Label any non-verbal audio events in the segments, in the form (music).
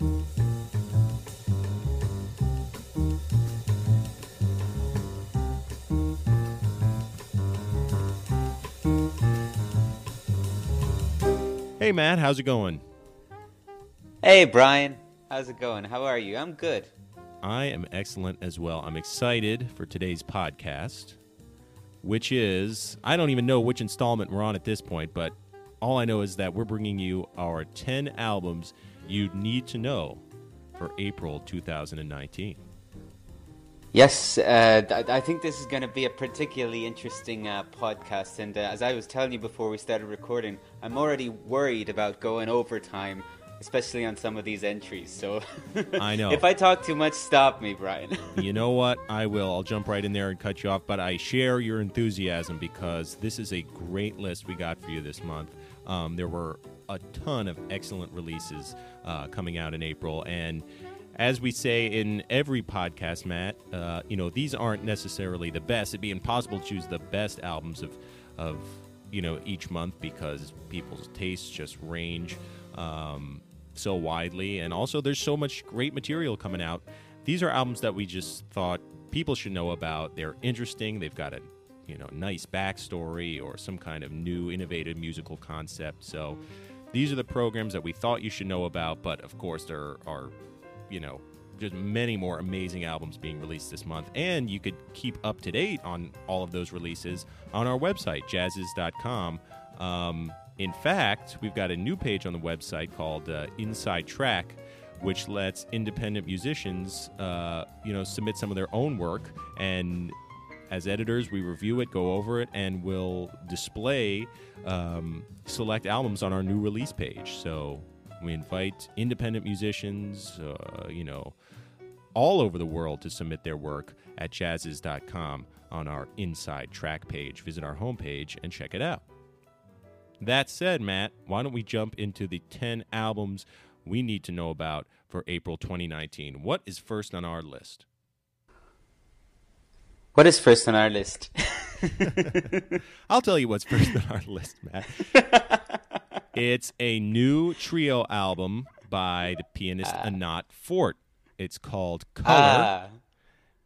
Hey, Matt, how's it going? Hey, Brian. How's it going? How are you? I'm good. I am excellent as well. I'm excited for today's podcast, which is, I don't even know which installment we're on at this point, but all I know is that we're bringing you our 10 albums you need to know for April 2019. Yes, uh, th- I think this is going to be a particularly interesting uh, podcast. And uh, as I was telling you before we started recording, I'm already worried about going overtime, especially on some of these entries. So (laughs) I know. if I talk too much, stop me, Brian. (laughs) you know what? I will. I'll jump right in there and cut you off. But I share your enthusiasm because this is a great list we got for you this month. Um, there were a ton of excellent releases uh, coming out in April, and as we say in every podcast, Matt, uh, you know these aren't necessarily the best. It'd be impossible to choose the best albums of, of you know each month because people's tastes just range um, so widely, and also there's so much great material coming out. These are albums that we just thought people should know about. They're interesting. They've got a you know nice backstory or some kind of new innovative musical concept. So these are the programs that we thought you should know about. But of course, there are you know, just many more amazing albums being released this month. And you could keep up to date on all of those releases on our website, jazziz.com. Um, in fact, we've got a new page on the website called uh, Inside Track, which lets independent musicians, uh, you know, submit some of their own work. And as editors, we review it, go over it, and we'll display um, select albums on our new release page. So we invite independent musicians, uh, you know, all over the world to submit their work at jazziz.com on our inside track page. Visit our homepage and check it out. That said, Matt, why don't we jump into the 10 albums we need to know about for April 2019? What is first on our list? What is first on our list? (laughs) I'll tell you what's first on our list, Matt. (laughs) It's a new trio album by the pianist uh, Anat Fort. It's called Color, uh,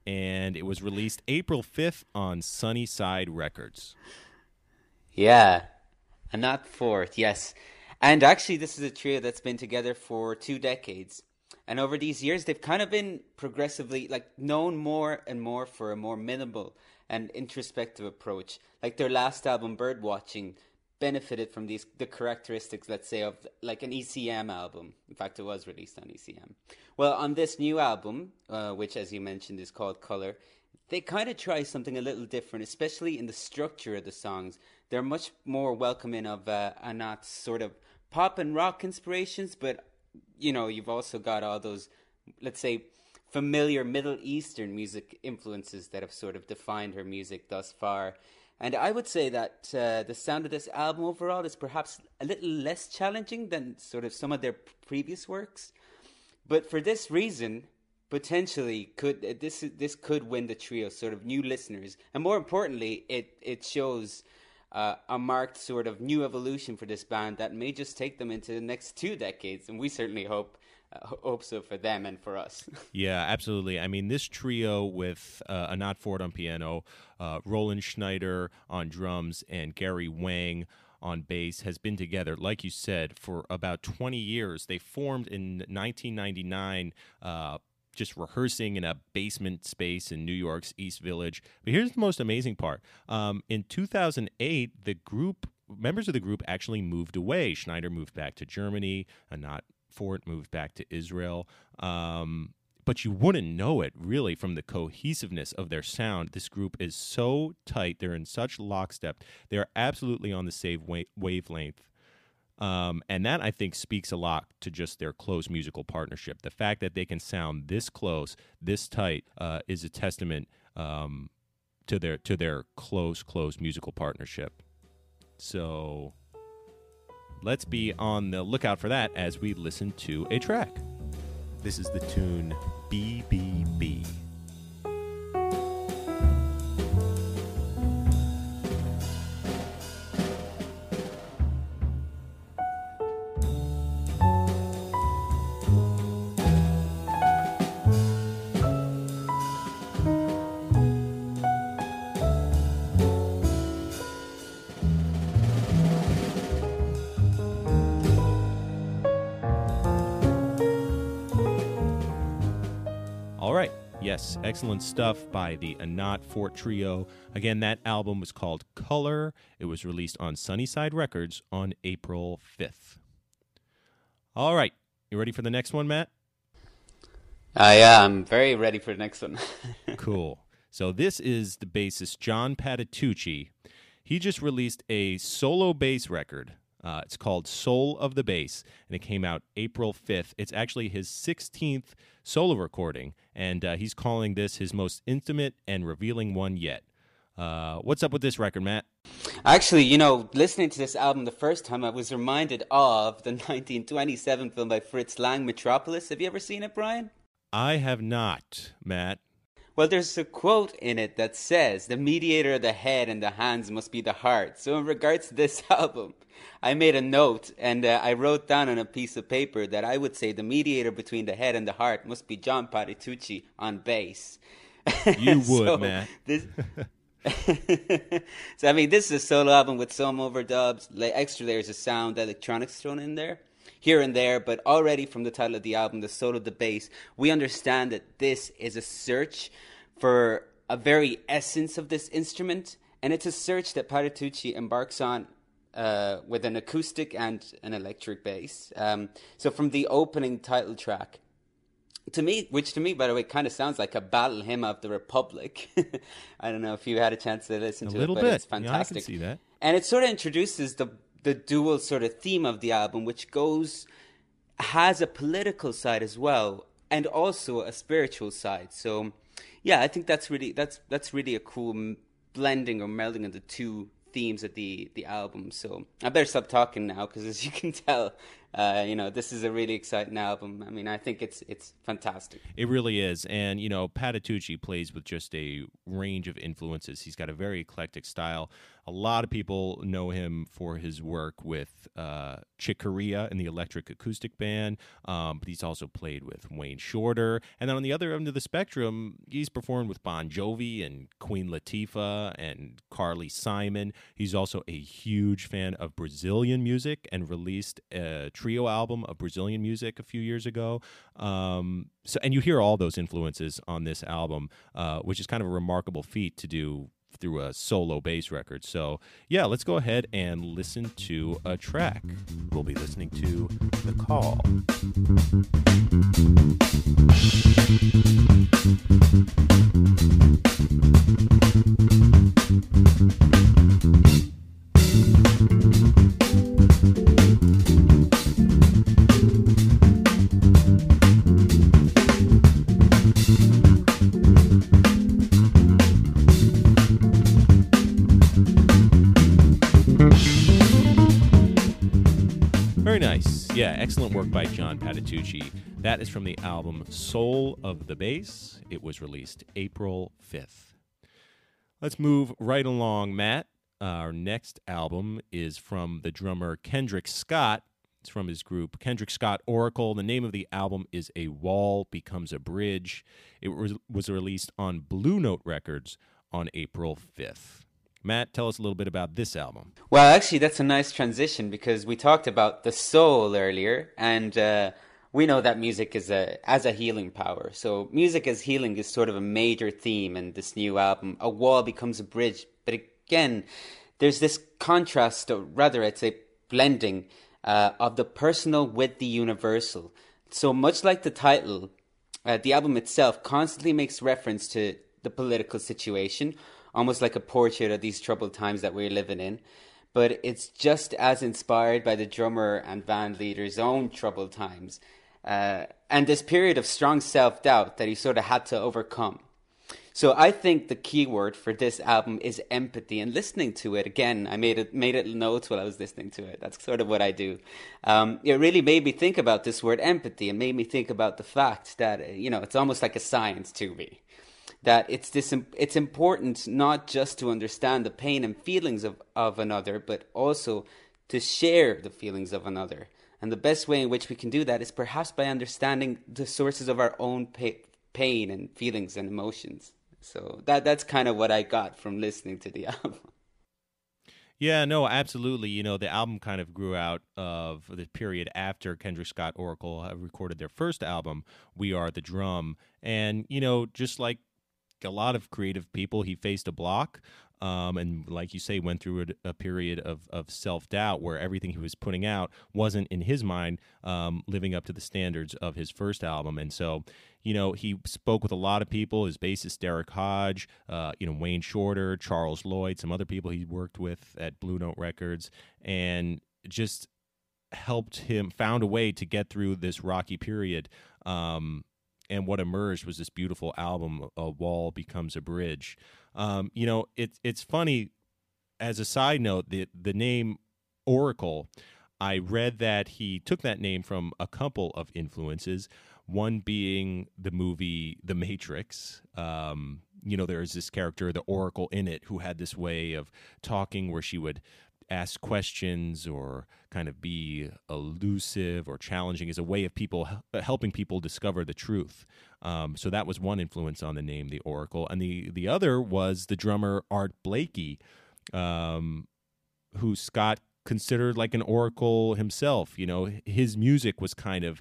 and it was released April 5th on Sunnyside Records. Yeah, Anat Fort, yes. And actually, this is a trio that's been together for two decades. And over these years, they've kind of been progressively like known more and more for a more minimal and introspective approach. Like their last album, Birdwatching, benefited from these the characteristics, let's say, of like an ECM album. In fact, it was released on ECM. Well, on this new album, uh, which, as you mentioned, is called Color, they kind of try something a little different, especially in the structure of the songs. They're much more welcoming of uh, Anat's sort of pop and rock inspirations, but you know, you've also got all those, let's say, familiar Middle Eastern music influences that have sort of defined her music thus far. And I would say that uh, the sound of this album overall is perhaps a little less challenging than sort of some of their previous works. But for this reason, potentially could this this could win the trio sort of new listeners, and more importantly, it it shows uh, a marked sort of new evolution for this band that may just take them into the next two decades, and we certainly hope uh, hope so for them and for us. (laughs) yeah, absolutely. I mean, this trio with uh, Anat Fort on piano, uh, Roland Schneider on drums, and Gary Wang on bass has been together, like you said, for about 20 years. They formed in 1999. Just rehearsing in a basement space in New York's East Village. But here's the most amazing part. Um, in 2008, the group members of the group actually moved away. Schneider moved back to Germany, Anat Fort moved back to Israel. Um, but you wouldn't know it really from the cohesiveness of their sound. This group is so tight; they're in such lockstep. They're absolutely on the same wa- wavelength, um, and that I think speaks a lot to just their close musical partnership. The fact that they can sound this close, this tight, uh, is a testament um, to their to their close, close musical partnership. So let's be on the lookout for that as we listen to a track. This is the tune BBB. All right. Yes, excellent stuff by the Anat Fort Trio. Again, that album was called Color. It was released on Sunnyside Records on April 5th. All right. You ready for the next one, Matt? Uh, yeah, I'm very ready for the next one. (laughs) cool. So this is the bassist John Patitucci. He just released a solo bass record. Uh, it's called Soul of the Bass, and it came out April 5th. It's actually his 16th solo recording, and uh, he's calling this his most intimate and revealing one yet. Uh, what's up with this record, Matt? Actually, you know, listening to this album the first time, I was reminded of the (laughs) 1927 film by Fritz Lang, Metropolis. Have you ever seen it, Brian? I have not, Matt. Well, there's a quote in it that says, The mediator of the head and the hands must be the heart. So, in regards to this (laughs) album, I made a note and uh, I wrote down on a piece of paper that I would say the mediator between the head and the heart must be John Patitucci on bass. You (laughs) would, so man. This, (laughs) so, I mean, this is a solo album with some overdubs, extra layers of sound, electronics thrown in there here and there, but already from the title of the album, the soul of the bass, we understand that this is a search for a very essence of this instrument, and it's a search that Patitucci embarks on uh, with an acoustic and an electric bass. Um, so from the opening title track, to me, which to me, by the way, kind of sounds like a battle hymn of the Republic. (laughs) I don't know if you had a chance to listen a to it, but bit. it's fantastic. Yeah, I can see that. And it sort of introduces the the dual sort of theme of the album, which goes has a political side as well, and also a spiritual side. So, yeah, I think that's really that's that's really a cool blending or melding of the two themes of the the album. So I better stop talking now because, as you can tell, uh, you know, this is a really exciting album. I mean, I think it's it's fantastic. It really is, and you know, Patitucci plays with just a range of influences. He's got a very eclectic style. A lot of people know him for his work with uh, Chick Corea and the Electric Acoustic Band, um, but he's also played with Wayne Shorter. And then on the other end of the spectrum, he's performed with Bon Jovi and Queen Latifah and Carly Simon. He's also a huge fan of Brazilian music and released a trio album of Brazilian music a few years ago. Um, so, and you hear all those influences on this album, uh, which is kind of a remarkable feat to do through a solo bass record. So, yeah, let's go ahead and listen to a track. We'll be listening to The Call. That is from the album Soul of the Bass. It was released April 5th. Let's move right along, Matt. Our next album is from the drummer Kendrick Scott. It's from his group Kendrick Scott Oracle. The name of the album is A Wall Becomes a Bridge. It was, was released on Blue Note Records on April 5th. Matt, tell us a little bit about this album. Well, actually, that's a nice transition because we talked about the soul earlier, and uh, we know that music is a as a healing power. So, music as healing is sort of a major theme in this new album. A wall becomes a bridge, but again, there's this contrast, or rather, it's a blending uh, of the personal with the universal. So much like the title, uh, the album itself constantly makes reference to the political situation almost like a portrait of these troubled times that we're living in. But it's just as inspired by the drummer and band leader's own troubled times uh, and this period of strong self doubt that he sort of had to overcome. So I think the key word for this album is empathy. And listening to it again, I made it made it notes while I was listening to it. That's sort of what I do. Um, it really made me think about this word empathy, and made me think about the fact that you know it's almost like a science to me that it's this it's important not just to understand the pain and feelings of, of another, but also to share the feelings of another. And the best way in which we can do that is perhaps by understanding the sources of our own pa- pain and feelings and emotions. So that that's kind of what I got from listening to the (laughs) album. Yeah, no, absolutely. You know, the album kind of grew out of the period after Kendrick Scott Oracle uh, recorded their first album, We Are the Drum. And, you know, just like a lot of creative people, he faced a block. Um, and like you say, went through a, a period of, of self doubt where everything he was putting out wasn't, in his mind, um, living up to the standards of his first album. And so, you know, he spoke with a lot of people. His bassist Derrick Hodge, uh, you know, Wayne Shorter, Charles Lloyd, some other people he worked with at Blue Note Records, and just helped him found a way to get through this rocky period. Um, and what emerged was this beautiful album, "A Wall Becomes a Bridge." Um, you know, it's it's funny. As a side note, the the name Oracle, I read that he took that name from a couple of influences. One being the movie The Matrix. Um, you know, there's this character, the Oracle, in it, who had this way of talking where she would ask questions or kind of be elusive or challenging as a way of people helping people discover the truth. Um, so that was one influence on the name, the Oracle, and the the other was the drummer Art Blakey, um, who Scott considered like an oracle himself. You know, his music was kind of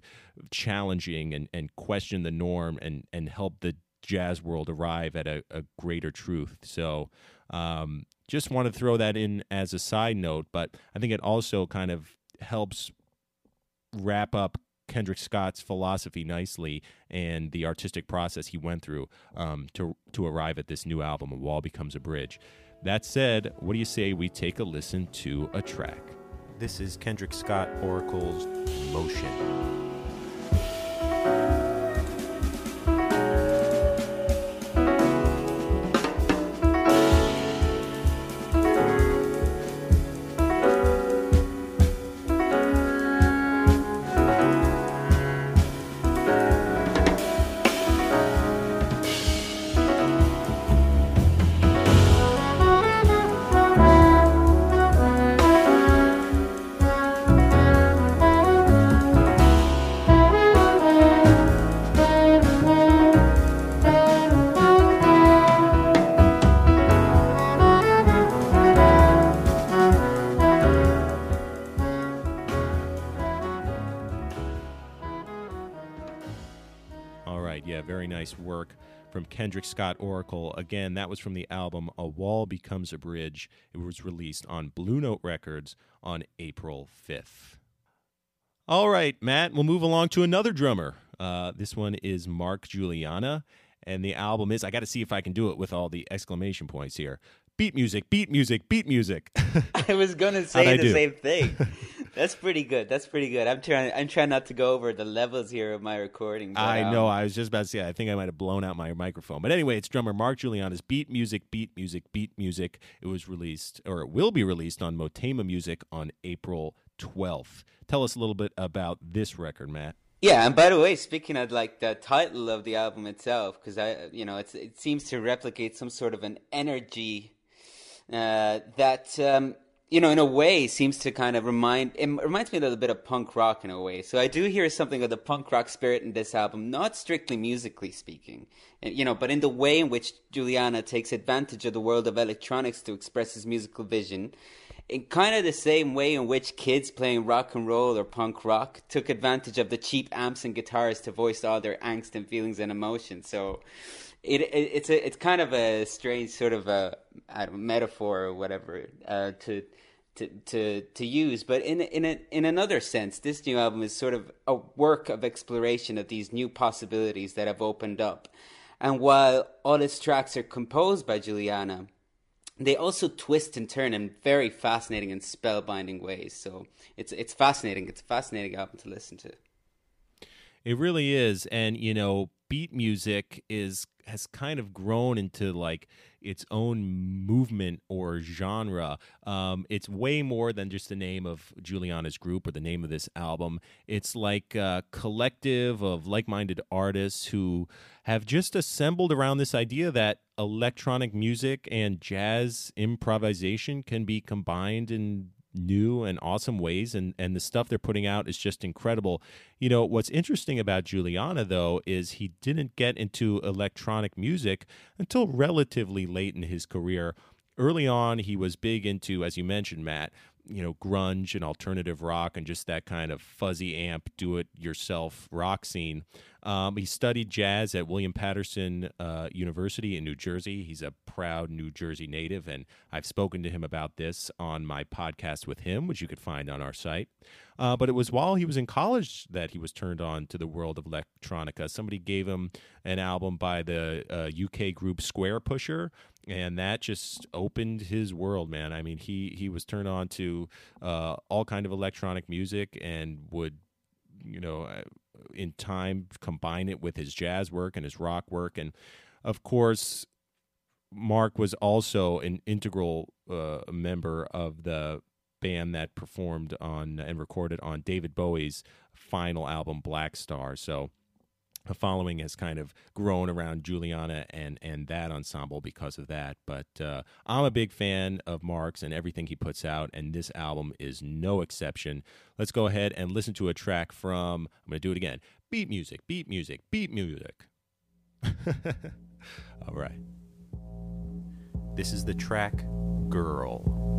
challenging and and questioned the norm and and helped the jazz world arrive at a, a greater truth. So. Um, just want to throw that in as a side note, but I think it also kind of helps wrap up Kendrick Scott's philosophy nicely and the artistic process he went through um, to to arrive at this new album, A Wall Becomes a Bridge. That said, what do you say we take a listen to a track? This is Kendrick Scott Oracle's Motion. Kendrick Scott Oracle. Again, that was from the album A Wall Becomes a Bridge. It was released on Blue Note Records on April 5th. All right, Matt, we'll move along to another drummer. Uh, this one is Mark Guiliana, and the album is, I got to see if I can do it with all the exclamation points here. Beat music, beat music, beat music. (laughs) I was going to say the do? same thing. (laughs) That's pretty good. That's pretty good. I'm trying. I'm trying not to go over the levels here of my recording. But, I know. Um, I was just about to say. I think I might have blown out my microphone. But anyway, it's drummer Mark Guiliana's "Beat Music, Beat Music, Beat Music." It was released, or it will be released on Motema Music on April 12th. Tell us a little bit about this record, Matt. Yeah, and by the way, speaking of like the title of the album itself, because I, you know, it's it seems to replicate some sort of an energy uh, that um, you know, in a way, seems to kind of remind it reminds me a little bit of punk rock in a way. So I do hear something of the punk rock spirit in this album, not strictly musically speaking, you know, but in the way in which Guiliana takes advantage of the world of electronics to express his musical vision. In kind of the same way in which kids playing rock and roll or punk rock took advantage of the cheap amps and guitars to voice all their angst and feelings and emotions. So, it, it, it's a it's kind of a strange sort of a, a metaphor or whatever uh, to to to to use. But in in a, in another sense, this new album is sort of a work of exploration of these new possibilities that have opened up. And while all its tracks are composed by Guiliana, they also twist and turn in very fascinating and spellbinding ways. So it's it's fascinating. It's a fascinating album to listen to. It really is, and you know, beat music is has kind of grown into like its own movement or genre. Um, it's way more than just the name of Guiliana's group or the name of this album. It's like a collective of like minded artists who have just assembled around this idea that electronic music and jazz improvisation can be combined in new and awesome ways and and the stuff they're putting out is just incredible you know what's interesting about Guiliana though is he didn't get into electronic music until relatively late in his career early on, he was big into, as you mentioned, Matt, you know, grunge and alternative rock and just that kind of fuzzy amp, do it yourself rock scene. Um, he studied jazz at William Paterson uh, University in New Jersey. He's a proud New Jersey native, and I've spoken to him about this on my podcast with him, which you could find on our site. Uh, but it was while he was in college that he was turned on to the world of electronica. Somebody gave him an album by the uh, UK group Squarepusher, and that just opened his world, man. I mean, he he was turned on to uh, all kind of electronic music and would, you know, uh, in time combine it with his jazz work and his rock work, and of course. Mark was also an integral uh, member of the band that performed on and recorded on David Bowie's final album Blackstar. So a following has kind of grown around Guiliana and and that ensemble because of that. But uh, I'm a big fan of Mark's and everything he puts out, and this album is no exception. Let's go ahead and listen to a track from. I'm going to do it again. Beat music, beat music, beat music. (laughs) All right. This is the track "Girl."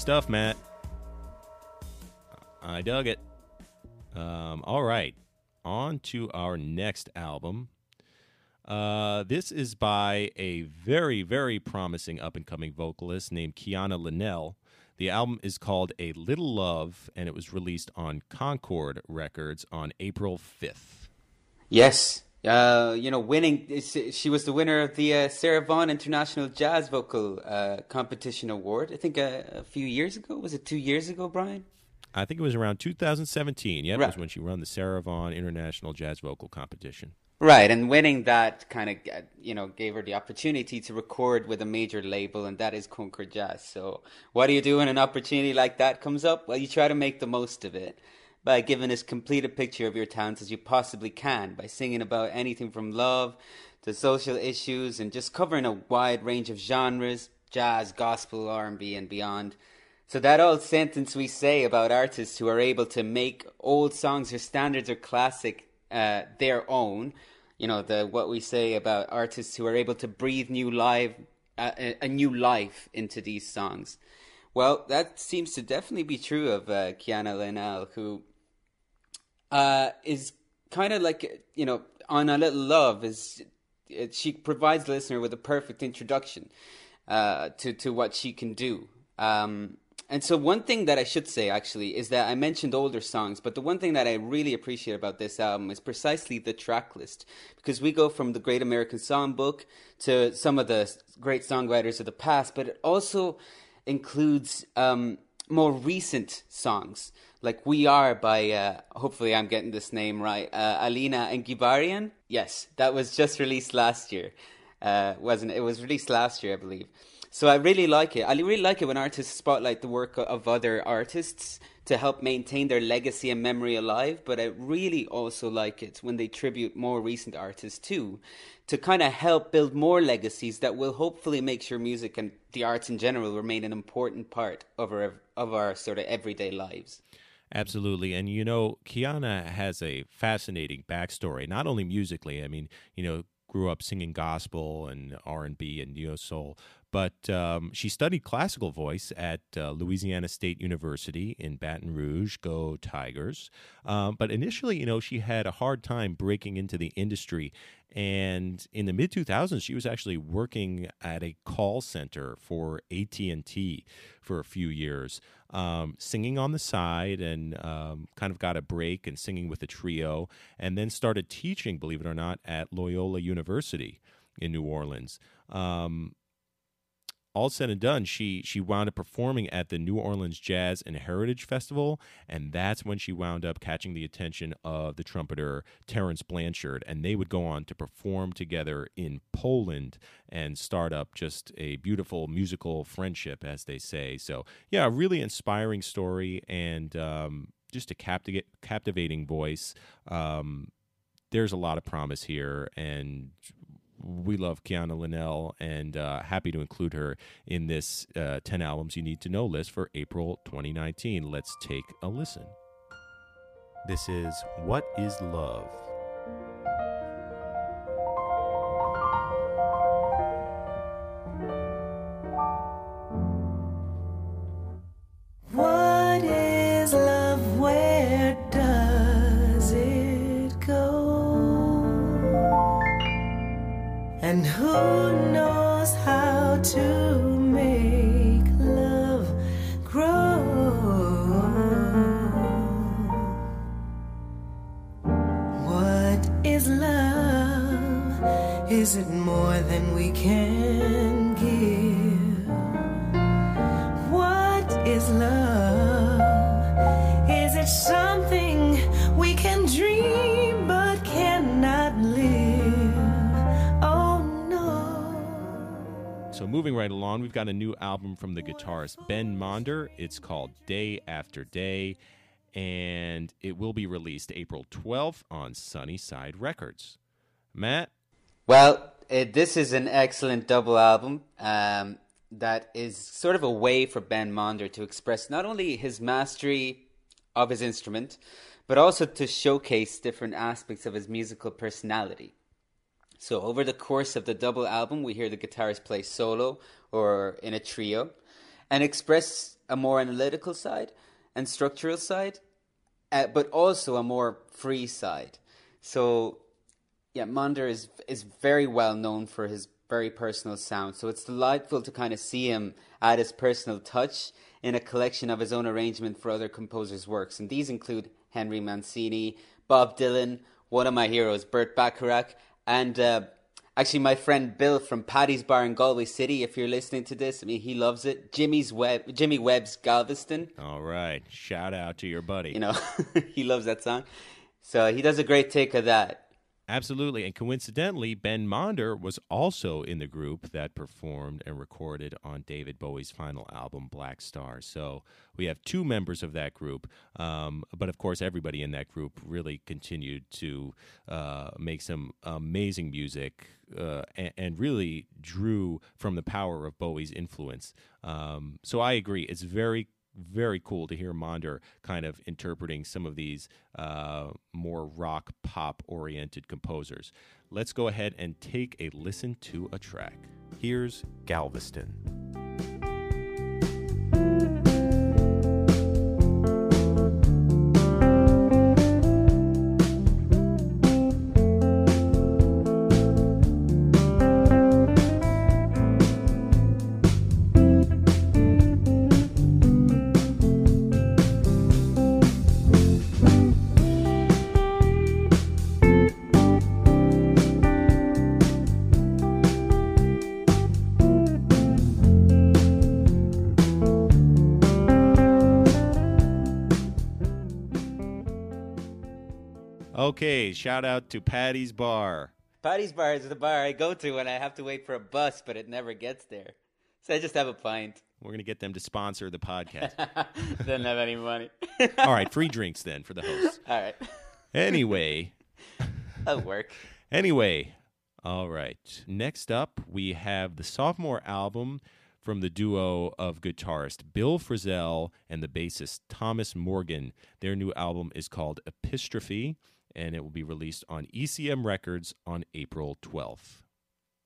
Stuff, Matt. I dug it. Um, all right, on to our next album. Uh, this is by a very, very promising up and coming vocalist named Quiana Lynell. The album is called A Little Love, and it was released on Concord Records on April 5th. Yes, uh, you know, winning. She was the winner of the uh, Sarah Vaughan International Jazz Vocal uh, Competition Award. I think a, uh, a, few years ago. Was it two years ago, Brian? I think it was around 2017. Yeah, right. it was when she won the Sarah Vaughan International Jazz Vocal Competition. Right, and winning that kind of uh, you know gave her the opportunity to record with a major label, and that is Concord Jazz. So, what do you do when an opportunity like that comes up? Well, you try to make the most of it by giving as complete a picture of your talents as you possibly can by singing about anything from love to social issues and just covering a wide range of genres jazz gospel r&b and beyond. So that old sentence we say about artists who are able to make old songs or standards or classic uh, their own. You know the what we say about artists who are able to breathe new life uh, a new life into these songs. Well, that seems to definitely be true of uh, Quiana Lynell, who uh, is kind of like you know on a little love is it, she provides the listener with a perfect introduction uh, to to what she can do. Um, and so one thing that I should say actually is that I mentioned older songs, but the one thing that I really appreciate about this album is precisely the track list because we go from the Great American Songbook to some of the great songwriters of the past, but it also includes um, more recent songs like We Are by, uh, hopefully I'm getting this name right, uh, Alina Engibaryan. Yes, that was just released last year. Uh, wasn't it? It was released last year, I believe. So I really like it. I really like it when artists spotlight the work of other artists to help maintain their legacy and memory alive. But I really also like it when they tribute more recent artists too, to kind of help build more legacies that will hopefully make sure music and the arts in general remain an important part of our of our sort of everyday lives. Absolutely. And, you know, Quiana has a fascinating backstory, not only musically. I mean, you know, grew up singing gospel and R and B and neo soul. But um, she studied classical voice at uh, Louisiana State University in Baton Rouge. Go Tigers! Um, but initially, you know, she had a hard time breaking into the industry. And in the mid 2000s, she was actually working at a call center for AT and T for a few years, um, singing on the side, and um, kind of got a break and singing with a trio, and then started teaching, believe it or not, at Loyola University in New Orleans. Um, all said and done, she she wound up performing at the New Orleans Jazz and Heritage Festival, and that's when she wound up catching the attention of the trumpeter Terence Blanchard, and they would go on to perform together in Poland and start up just a beautiful musical friendship, as they say. So, yeah, a really inspiring story and um, just a capti- captivating voice. Um, there's a lot of promise here, and we love Quiana Lynell and uh, happy to include her in this uh, 10 albums you need to know list for April 2019. Let's take a listen. This is What is Love? Who knows how to make love grow? What is love? Is it more than we can moving right along, we've got a new album from the guitarist Ben Monder. It's called Day After Day, and it will be released April 12th on Sunnyside Records. Matt? Well, uh, this is an excellent double album um, that is sort of a way for Ben Monder to express not only his mastery of his instrument, but also to showcase different aspects of his musical personality. So, over the course of the double album, we hear the guitarist play solo or in a trio and express a more analytical side and structural side, uh, but also a more free side. So, yeah, Monder is is very well known for his very personal sound. So it's delightful to kind of see him add his personal touch in a collection of his own arrangement for other composers' works. And these include Henry Mancini, Bob Dylan, one of my heroes, Burt Bacharach, and uh, actually my friend Bill from Paddy's Bar in Galway City. If you're listening to this, I mean he loves it. Jimmy's Web, Jimmy Webb's Galveston. All right. Shout out to your buddy. You know, (laughs) he loves that song. So he does a great take of that. Absolutely. And coincidentally, Ben Monder was also in the group that performed and recorded on David Bowie's final album, Blackstar. So we have two members of that group. Um, but of course, everybody in that group really continued to uh, make some amazing music uh, and, and, really drew from the power of Bowie's influence. Um, so I agree. It's very very cool to hear Monder kind of interpreting some of these uh, more rock pop oriented composers. Let's go ahead and take a listen to a track. Here's Galveston. Shout out to Patty's Bar. Patty's Bar is the bar I go to when I have to wait for a bus, but it never gets there. So I just have a pint. We're going to get them to sponsor the podcast. (laughs) Don't have any money. (laughs) All right, free drinks then for the host. (laughs) All right. Anyway. That'll work. Anyway. All right. Next up, we have the sophomore album from the duo of guitarist Bill Frisell and the bassist Thomas Morgan. Their new album is called Epistrophe and it will be released on ECM Records on April 12th.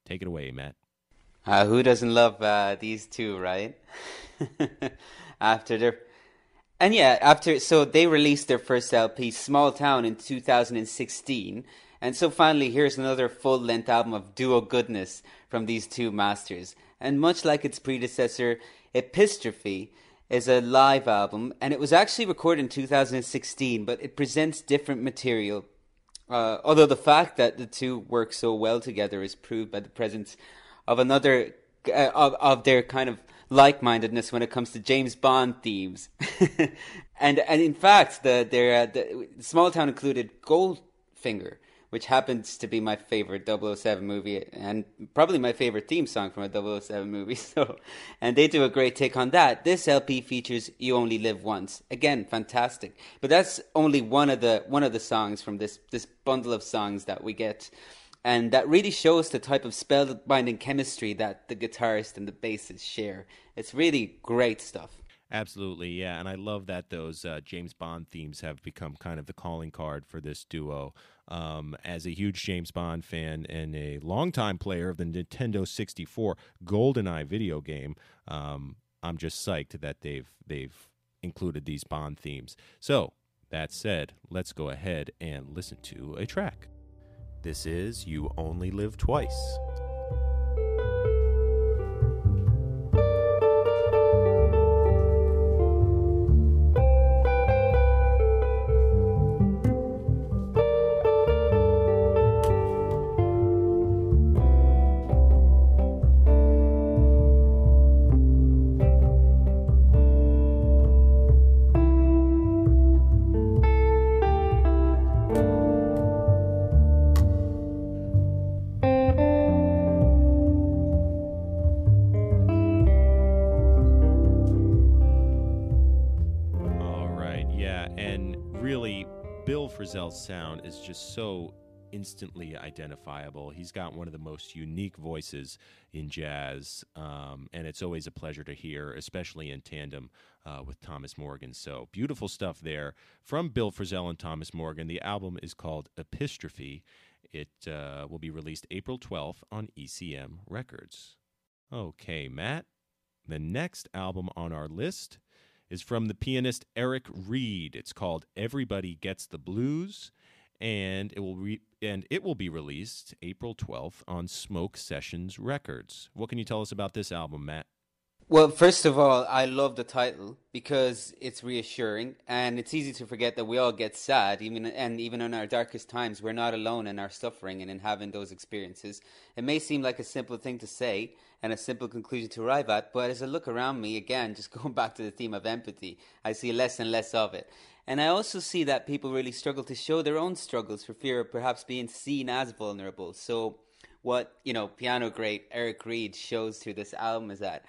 Take it away, Matt. Uh, who doesn't love uh, these two, right? (laughs) after their, and yeah, after so they released their first LP, Small Town, in 2016, and so finally here's another full-length album of duo goodness from these two masters. And much like its predecessor, Epistrophe is a live album, and it was actually recorded in 2016, but it presents different material. Uh, although the fact that the two work so well together is proved by the presence of another uh, of of their kind of like-mindedness when it comes to James Bond themes, (laughs) and and in fact, the their uh, the, Small Town included Goldfinger, which happens to be my favorite 007 movie and probably my favorite theme song from a 007 movie. (laughs) So, and they do a great take on that. This LP features "You Only Live Once." Again, fantastic. But that's only one of the one of the songs from this this bundle of songs that we get and that really shows the type of spellbinding chemistry that the guitarist and the bassist share. It's really great stuff. Absolutely, yeah, and I love that those uh, James Bond themes have become kind of the calling card for this duo. Um, as a huge James Bond fan and a longtime player of the Nintendo 64 GoldenEye video game, um, I'm just psyched that they've they've included these Bond themes. So that said, let's go ahead and listen to a track. This is You Only Live Twice. Just so instantly identifiable. He's got one of the most unique voices in jazz, um, and it's always a pleasure to hear, especially in tandem uh, with Thomas Morgan. So beautiful stuff there from Bill Frisell and Thomas Morgan. The album is called Epistrophe. It uh, will be released April 12th on ECM Records. Okay, Matt. The next album on our list is from the pianist Eric Reed. It's called Everybody Gets the Blues, and it will re- and it will be released April 12th on Smoke Sessions Records. What can you tell us about this album, Matt? Well, first of all, I love the title because it's reassuring and it's easy to forget that we all get sad, even and even in our darkest times, we're not alone in our suffering and in having those experiences. It may seem like a simple thing to say and a simple conclusion to arrive at, but as I look around me again, (laughs) just going back to the theme of empathy, I see less and less of it. And I also see that people really struggle to show their own struggles for fear of perhaps being seen as vulnerable. So what, you know, piano great Eric Reed shows through this album is that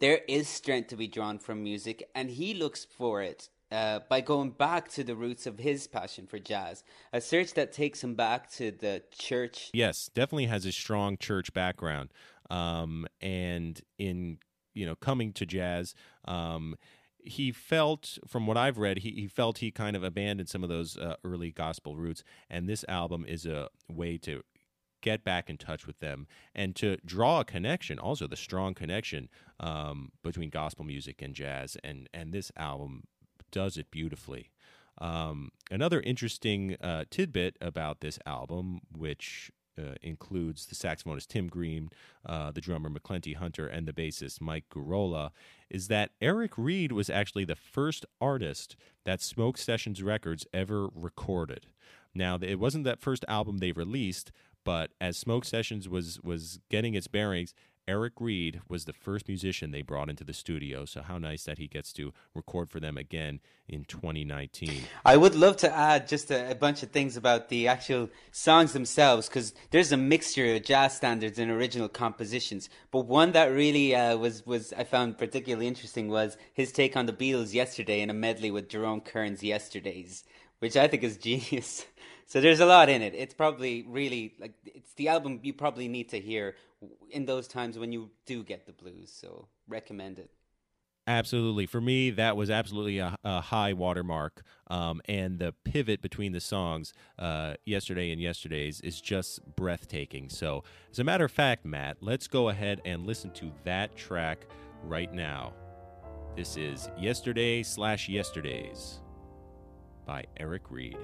there is strength to be drawn from music, and he looks for it uh, by going back to the roots of his passion for jazz, a search that takes him back to the church. Yes, definitely has a strong church background, um, and in you know coming to jazz. Um, he felt, from what I've read, he, he felt he kind of abandoned some of those uh, early gospel roots, and this album is a way to get back in touch with them and to draw a connection also the strong connection um, between gospel music and jazz and and this album does it beautifully. Um, another interesting uh, tidbit about this album which uh, includes the saxophonist Tim Green, uh, the drummer McClenty Hunter, and the bassist Mike Gurrola, is that Eric Reed was actually the first artist that Smoke Sessions Records ever recorded. Now, it wasn't that first album they released, but as Smoke Sessions was was getting its bearings, Eric Reed was the first musician they brought into the studio. So how nice that he gets to record for them again in 2019. I would love to add just a, a bunch of things about the actual songs themselves because there's a mixture of jazz standards and original compositions. But one that really uh, was was I found particularly interesting was his take on the Beatles yesterday in a medley with Jerome Kern's Yesterdays, which I think is genius. (laughs) So there's a lot in it. It's probably really like it's the album you probably need to hear in those times when you do get the blues. So recommend it. Absolutely. For me, that was absolutely a, a high watermark. Um, and the pivot between the songs, uh, yesterday and yesterday's, is just breathtaking. So, as a matter of fact, Matt, let's go ahead and listen to that track right now. This is Yesterday slash Yesterdays by Eric Reed.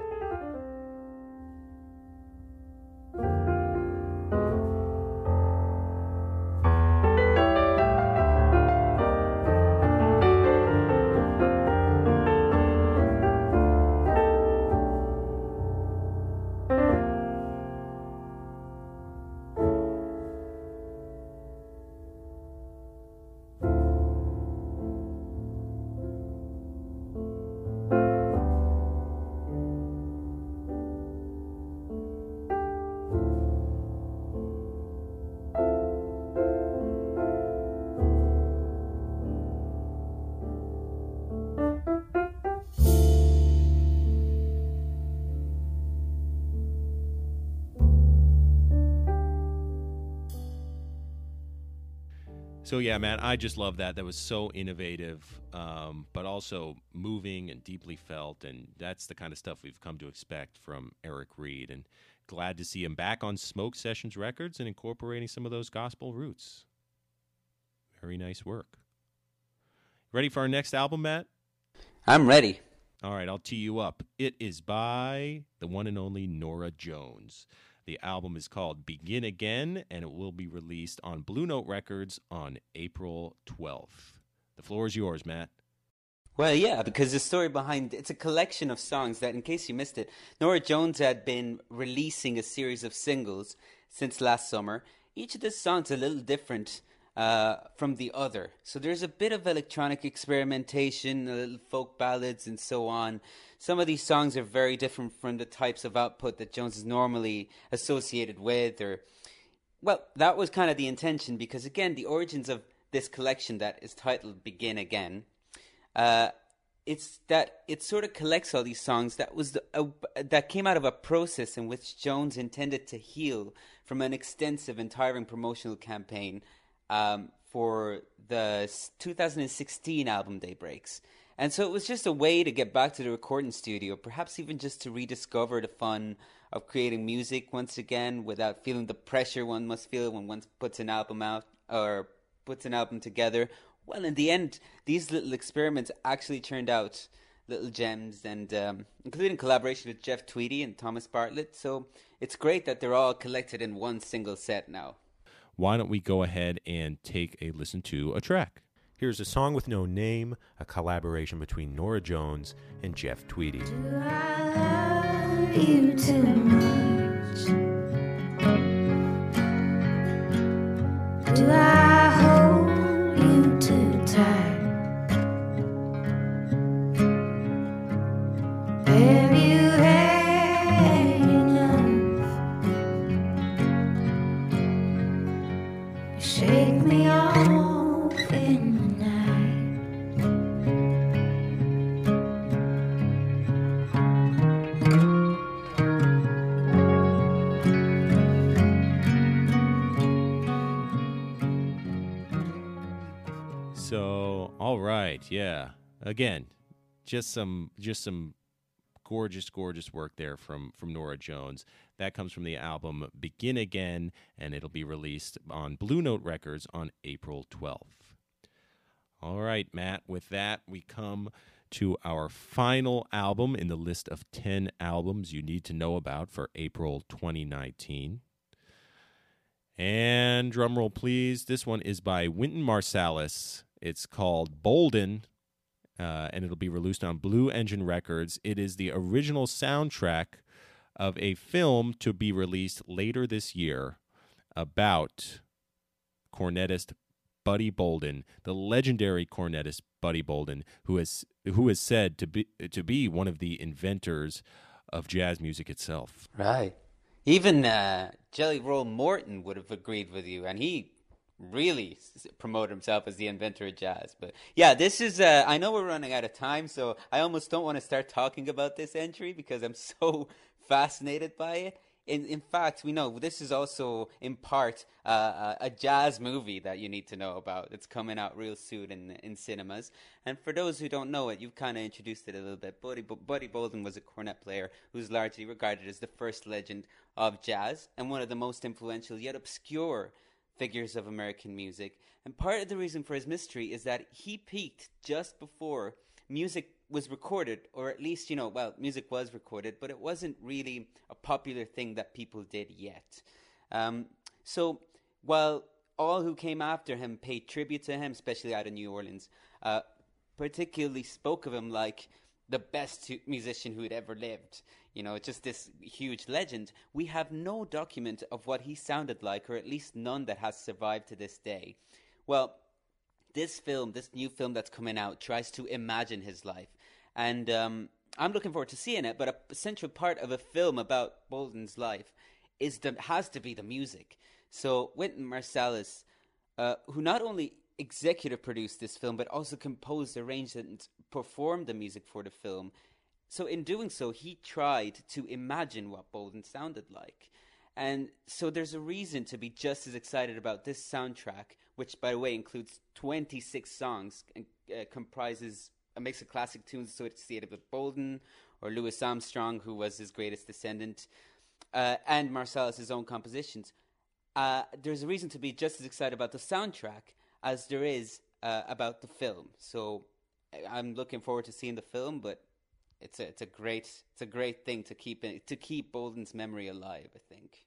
So yeah, man, I just love that. That was so innovative, um, but also moving and deeply felt, and that's the kind of stuff we've come to expect from Eric Reed. And glad to see him back on Smoke Sessions Records and incorporating some of those gospel roots. Very nice work. Ready for our next album, Matt? I'm ready. All right, I'll tee you up. It is by the one and only Norah Jones. The album is called Begin Again, and it will be released on Blue Note Records on April 12th. The floor is yours, Matt. Well, yeah, because the story behind it's a collection of songs that, in case you missed it, Norah Jones had been releasing a series of singles since last summer. Each of the songs a little different uh, from the other. So there's a bit of electronic experimentation, folk ballads, and so on. Some of these songs are very different from the types of output that Jones is normally associated with, or well, that was kind of the intention because again, the origins of this collection that is titled "Begin Again." Uh, it's that it sort of collects all these songs that was the, uh, that came out of a process in which Jones intended to heal from an extensive and tiring promotional campaign um, for the 2016 album Day Breaks. And so it was just a way to get back to the recording studio, perhaps even just to rediscover the fun of creating music once again without feeling the pressure one must feel when one puts an album out or puts an album together. Well, in the end, these little experiments actually turned out little gems, and um, including collaboration with Jeff Tweedy and Thomas Bartlett. So it's great that they're all collected in one single set now. Why don't we go ahead and take a listen to a track? Here's a song with no name, a collaboration between Norah Jones and Jeff Tweedy. Do I love you too much? Do I hold you too tight? Yeah. Again, just some just some gorgeous gorgeous work there from from Norah Jones. That comes from the album Begin Again and it'll be released on Blue Note Records on April 12th. All right, Matt, with that we come to our final album in the list of 10 albums you need to know about for April 2019. And drumroll, please. This one is by Wynton Marsalis. It's called Bolden, uh, and it'll be released on Blue Engine Records. It is the original soundtrack of a film to be released later this year about cornetist Buddy Bolden, the legendary cornetist Buddy Bolden, who is who is said to be to be one of the inventors of jazz music itself. Right. Even uh, Jelly Roll Morton would have agreed with you, and he really promote himself as the inventor of jazz. But yeah, this is. Uh, I know we're running out of time, so I almost don't want to start talking about this entry because I'm (laughs) so fascinated by it. in, in fact, we know this is also in part uh, a jazz movie that you need to know about. It's coming out real soon in in cinemas. And for those who don't know it, you've kind of introduced it a little bit. Buddy, Buddy Bolden was a cornet player who's largely regarded as the first legend of jazz and one of the most influential yet obscure figures of American music. And part of the reason for his mystery is that he peaked just before music was recorded, or at least, you know, well, music was recorded, but it wasn't really a popular thing that people did yet. Um, so while all who came after him paid tribute to him, especially out of New Orleans, uh, particularly spoke of him like the best musician who had ever lived. You know, just this huge legend. We have no document of what he sounded like, or at least none that has survived to this day. Well, this film, this new film that's coming out, tries to imagine his life. And um, I'm looking forward to seeing it, but a central part of a film about Bolden's life is the, has to be the music. So Wynton Marsalis, uh, who not only executive produced this film, but also composed, arranged, and performed the music for the film. So in doing so, he tried to imagine what Bolden sounded like. And so there's a reason to be just as excited about this soundtrack, which, by the way, includes 26 songs and uh, comprises a mix of classic tunes associated with Bolden or Louis Armstrong, who was his greatest descendant, uh, and Marsalis' own compositions. Uh, there's a reason to be just as excited about the soundtrack as there is uh, about the film. So I'm looking forward to seeing the film, but it's a it's a great it's a great thing to keep in, to keep Bolden's memory alive. I think.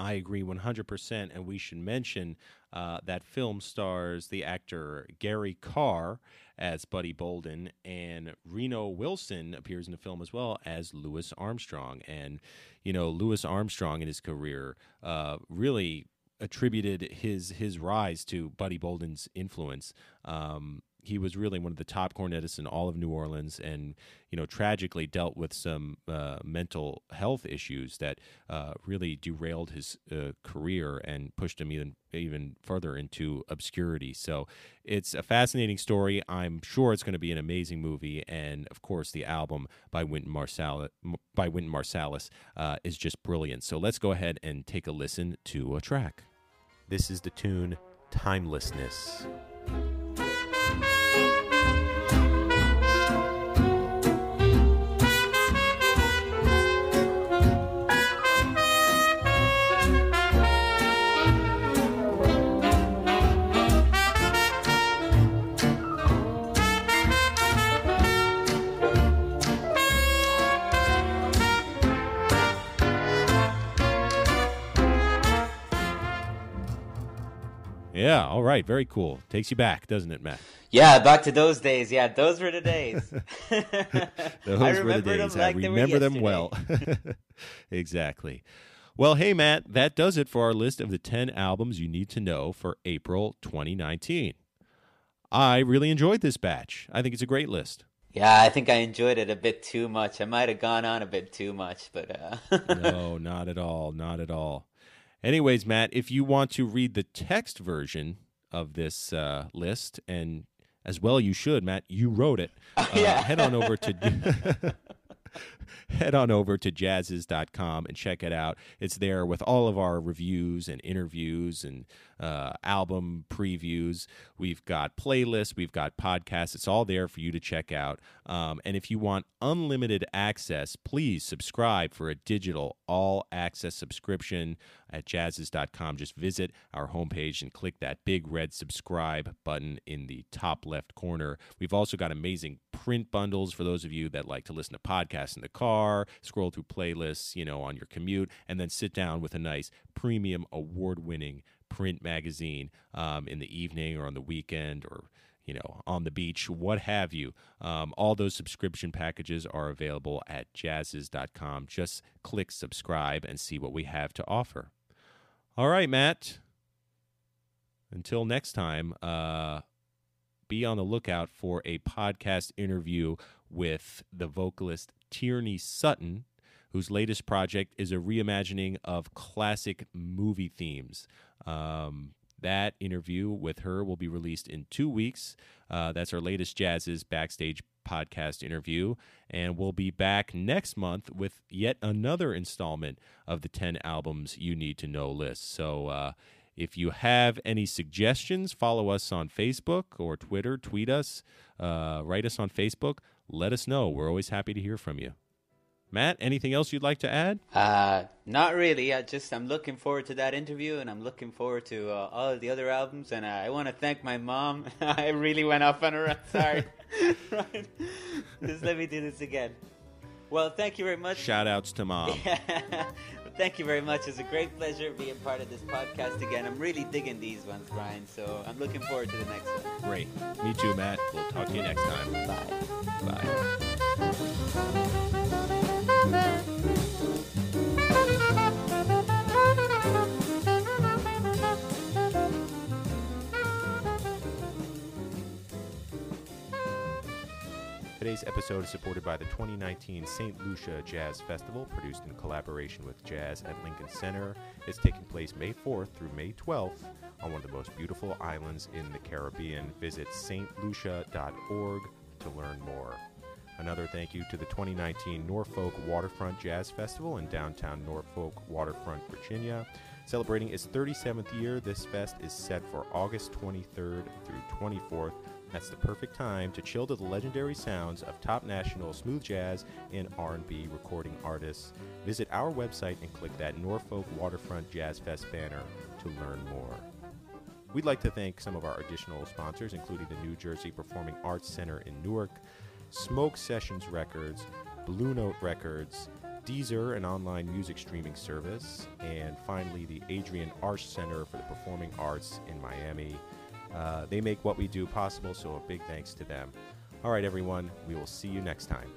I agree 100%. And we should mention uh, that film stars the actor Gary Carr as Buddy Bolden, and Reno Wilson appears in the film as well as Louis Armstrong. And, you know, Louis Armstrong in his career uh, really attributed his his rise to Buddy Bolden's influence. Um, he was really one of the top cornetists in all of New Orleans, and you know, tragically dealt with some uh, mental health issues that uh, really derailed his uh, career and pushed him even even further into obscurity. So it's a fascinating story. I'm sure it's going to be an amazing movie, and of course, the album by Wynton Marsalis by Wynton Marsalis uh, is just brilliant. So let's go ahead and take a listen to a track. This is the tune "Timelessness." Yeah, all right, very cool. Takes you back, doesn't it, Matt? Yeah, back to those days. Yeah, those were the days. (laughs) (laughs) those were the days. I remember them well. (laughs) exactly. Well, hey, Matt, that does it for our list of the 10 albums you need to know for April 2019. I really enjoyed this batch. I think it's a great list. Yeah, I think I enjoyed it a bit too much. I might have gone on a bit too much, but uh... no, not at all, not at all. Anyways, Matt, if you want to read the text version of this uh, list, and as well you should, Matt, you wrote it. (laughs) Uh, yeah. head on over to (laughs) (laughs) head on over to jazziz.com and check it out. It's there with all of our reviews and interviews and uh, album previews. We've got playlists, we've got podcasts. It's all there for you to check out. Um, and if you want unlimited access, please subscribe for a digital all access subscription at jazziz.com. Just visit our homepage and click that big red subscribe button in the top left corner. We've also got amazing print bundles for those of you that like to listen to podcasts in the car, scroll through playlists, you know, on your commute, and then sit down with a nice premium award winning print magazine um, in the evening or on the weekend or you know on the beach what have you. Um, all those subscription packages are available at jazziz.com just click subscribe and see what we have to offer. All right matt. Until next time uh, be on the lookout for a podcast interview with the vocalist tierney sutton whose latest project is a reimagining of classic movie themes. Um, That interview with her will be released in two weeks. Uh, that's our latest Jazziz backstage podcast interview. And we'll be back next month with yet another installment of the 10 albums you need to know list. So, uh, if you have any suggestions, follow us on Facebook or Twitter, tweet us, uh, write us on Facebook. Let us know. We're always happy to hear from you. Matt, anything else you'd like to add? Uh, not really. I just I'm looking forward to that interview, and I'm looking forward to uh, all of the other albums. And uh, I want to thank my mom. (laughs) I really went off on her. I'm sorry. (laughs) right. Just let me do this again. Well, thank you very much. Shout outs to mom. (laughs) thank you very much. It's a great pleasure being part of this podcast again. I'm really digging these ones, Brian. So I'm looking forward to the next one. Great. Me too, Matt. We'll talk to you next time. Bye. Bye. Today's episode is supported by the 2019 St. Lucia Jazz Festival, produced in collaboration with Jazz at Lincoln Center. It's taking place May 4th through May 12th on one of the most beautiful islands in the Caribbean. Visit stlucia.org to learn more. Another thank you to the 2019 Norfolk Waterfront Jazz Festival in downtown Norfolk, Waterfront, Virginia. Celebrating its 37th year, this fest is set for August 23rd through 24th. That's the perfect time to chill to the legendary sounds of top national smooth jazz and R&B recording artists. Visit our website and click that Norfolk Waterfront Jazz Fest banner to learn more. We'd like to thank some of our additional sponsors, including the New Jersey Performing Arts Center in Newark, Smoke Sessions Records, Blue Note Records, Deezer, an online music streaming service, and finally the Adrienne Arsht Center for the Performing Arts in Miami. Uh, they make what we do possible, so a big thanks to them. All right, everyone, we will see you next time.